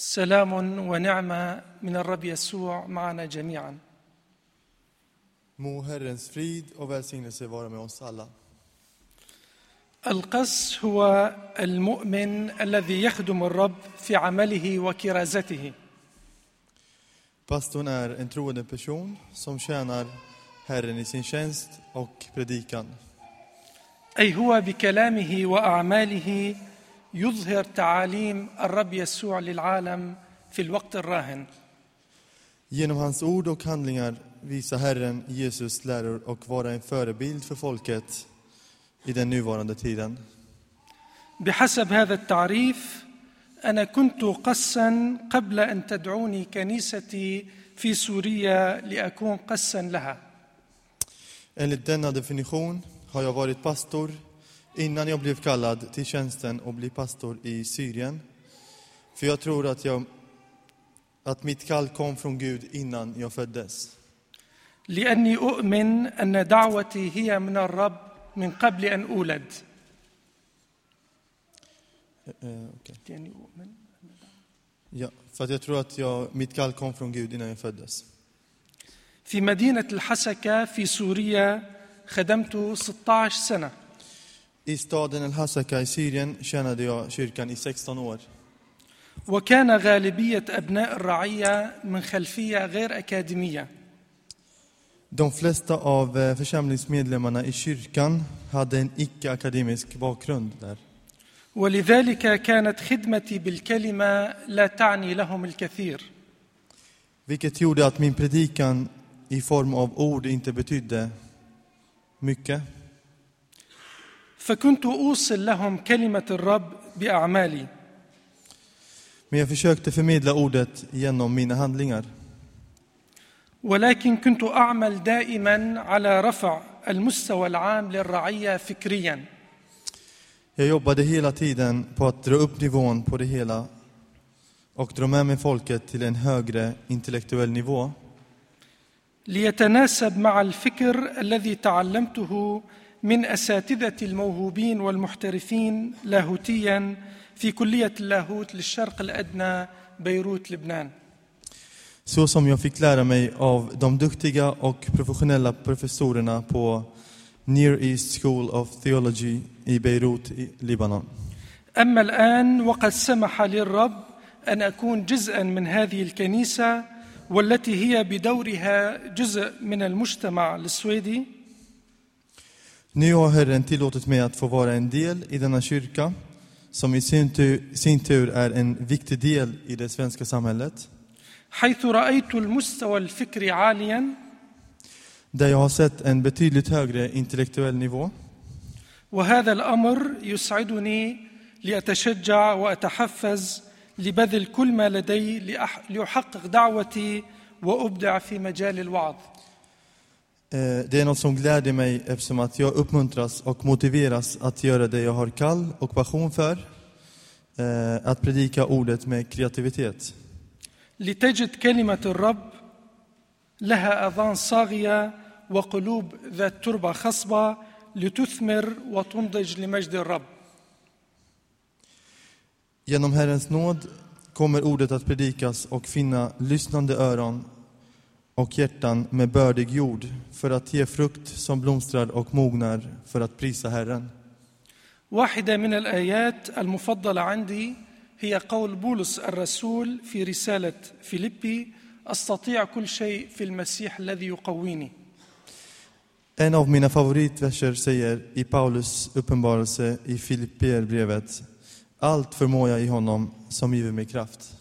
سلام ونعمة من الرب يسوع معنا جميعا. مو هرنس فريد وبالسينس وارم وصلا. القس هو المؤمن الذي يخدم الرب في عمله وكرازته. باستون ار ان ترودن بيرسون سوم شانر هرن سين شينست اوك بريديكان. أي هو بكلامه وأعماله يظهر تعاليم الرب يسوع للعالم في الوقت الراهن Genom hans ord och handlingar visar Herren Jesus läror och vara en förebild för folket i den nuvarande tiden. بحسب هذا التعريف انا كنت قسا قبل ان تدعوني كنيستي في سوريا لاكون قسا لها Enligt denna definition har jag varit pastor innan jag blev kallad till tjänsten och bli pastor i Syrien. För jag tror att, jag, att mitt kall kom från Gud innan jag föddes. لاني اؤمن ان دعوتي هي من الرب من قبل ان اولد Eh, okej. لاني اؤمن Ja, för att jag tror att jag, mitt kall kom från Gud innan jag föddes. في مدينه الحسكه في سوريا خدمت 16 سنه I staden El Hasaka i Syrien tjänade jag kyrkan i 16 år. وكان غالبيه ابناء الرعيه من خلفيه غير اكاديميه De flesta av eh, församlingsmedlemmarna i kyrkan hade en icke-akademisk bakgrund där. ولذلك كانت خدمتي بالكلمة لا تعني لهم الكثير Vilket gjorde att min predikan i form av ord inte betydde mycket. فكنت اوصل لهم كلمه الرب باعمالي Men jag försökte förmedla ordet genom mina handlingar. ولكن كنت اعمل دائما على رفع المستوى العام للرعيه فكريا Jag jobbade hela tiden på att dra upp nivån på det hela och dra med mig folket till en högre intellektuell nivå ليتناسب مع الفكر الذي تعلمته من أساتذة الموهوبين والمحترفين لاهوتيا في كلية اللاهوت للشرق الأدنى بيروت لبنان Så som jag fick lära mig av de duktiga och professionella professorerna på Near East School of Theology i Beirut i Libanon. أما الآن وقد سمح للرب أن أكون جزءا من هذه الكنيسة والتي هي بدورها جزء من المجتمع السويدي Nu har Herren tillåtit mig att få vara en del i denna kyrka som i sin tur, sin tur är en viktig del i det svenska samhället. حيث رايت المستوى الفكري عاليا Där jag har sett en betydligt högre intellektuell nivå. وهذا الامر يسعدني لاتشجع واتحفز لبذل كل ما لدي لأح- لاحقق دعوتي وابدع في مجال الوعظ Eh, Det är något som gläder mig eftersom att jag uppmuntras och motiveras att göra det jag har kall och passion för. eh, Att predika ordet med kreativitet. لتجد كلمه الرب لها اذان صاغيه وقلوب ذات تربه خصبه لتثمر وتنضج لمجد الرب Genom Herrens nåd kommer ordet att predikas och finna lyssnande öron och hjärtan med bördig jord för att ge frukt som blomstrar och mognar för att prisa Herren. واحده من الايات المفضله عندي هي قول بولس الرسول في رساله فيليبي استطيع كل شيء في المسيح الذي يقويني En av mina favoritverser säger i Paulus uppenbarelse i Filipperbrevet Allt förmår jag i honom som giver mig kraft.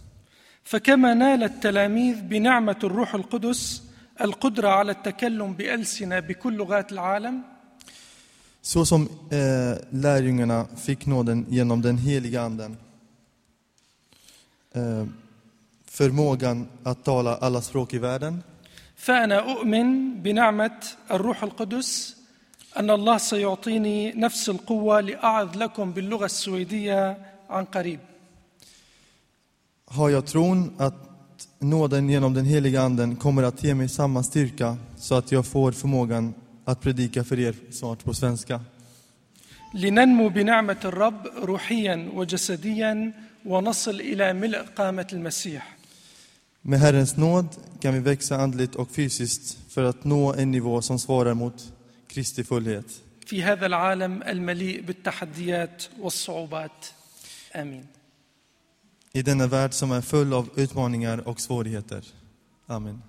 فكما نال التلاميذ بنعمة الروح القدس القدرة على التكلم بألسنة بكل لغات العالم Så som eh, lärjungarna fick nåden genom den heliga Anden. Eh, förmågan att tala alla språk i världen. فأنا أؤمن بنعمة الروح القدس أن الله سيعطيني نفس القوة لأعظ لكم باللغة السويدية عن قريب Har jag tron att nåden genom den heliga Anden kommer att ge mig samma styrka så att jag får förmågan att predika för er snart på svenska. لننمو بنعمه الرب روحيا وجسديا ونصل الى ملء قامه المسيح Med Herrens nåd kan vi växa andligt och fysiskt för att nå en nivå som svarar mot Kristi fullhet. في هذا العالم المليء بالتحديات والصعوبات امين I denna värld som är full av utmaningar och svårigheter. Amen.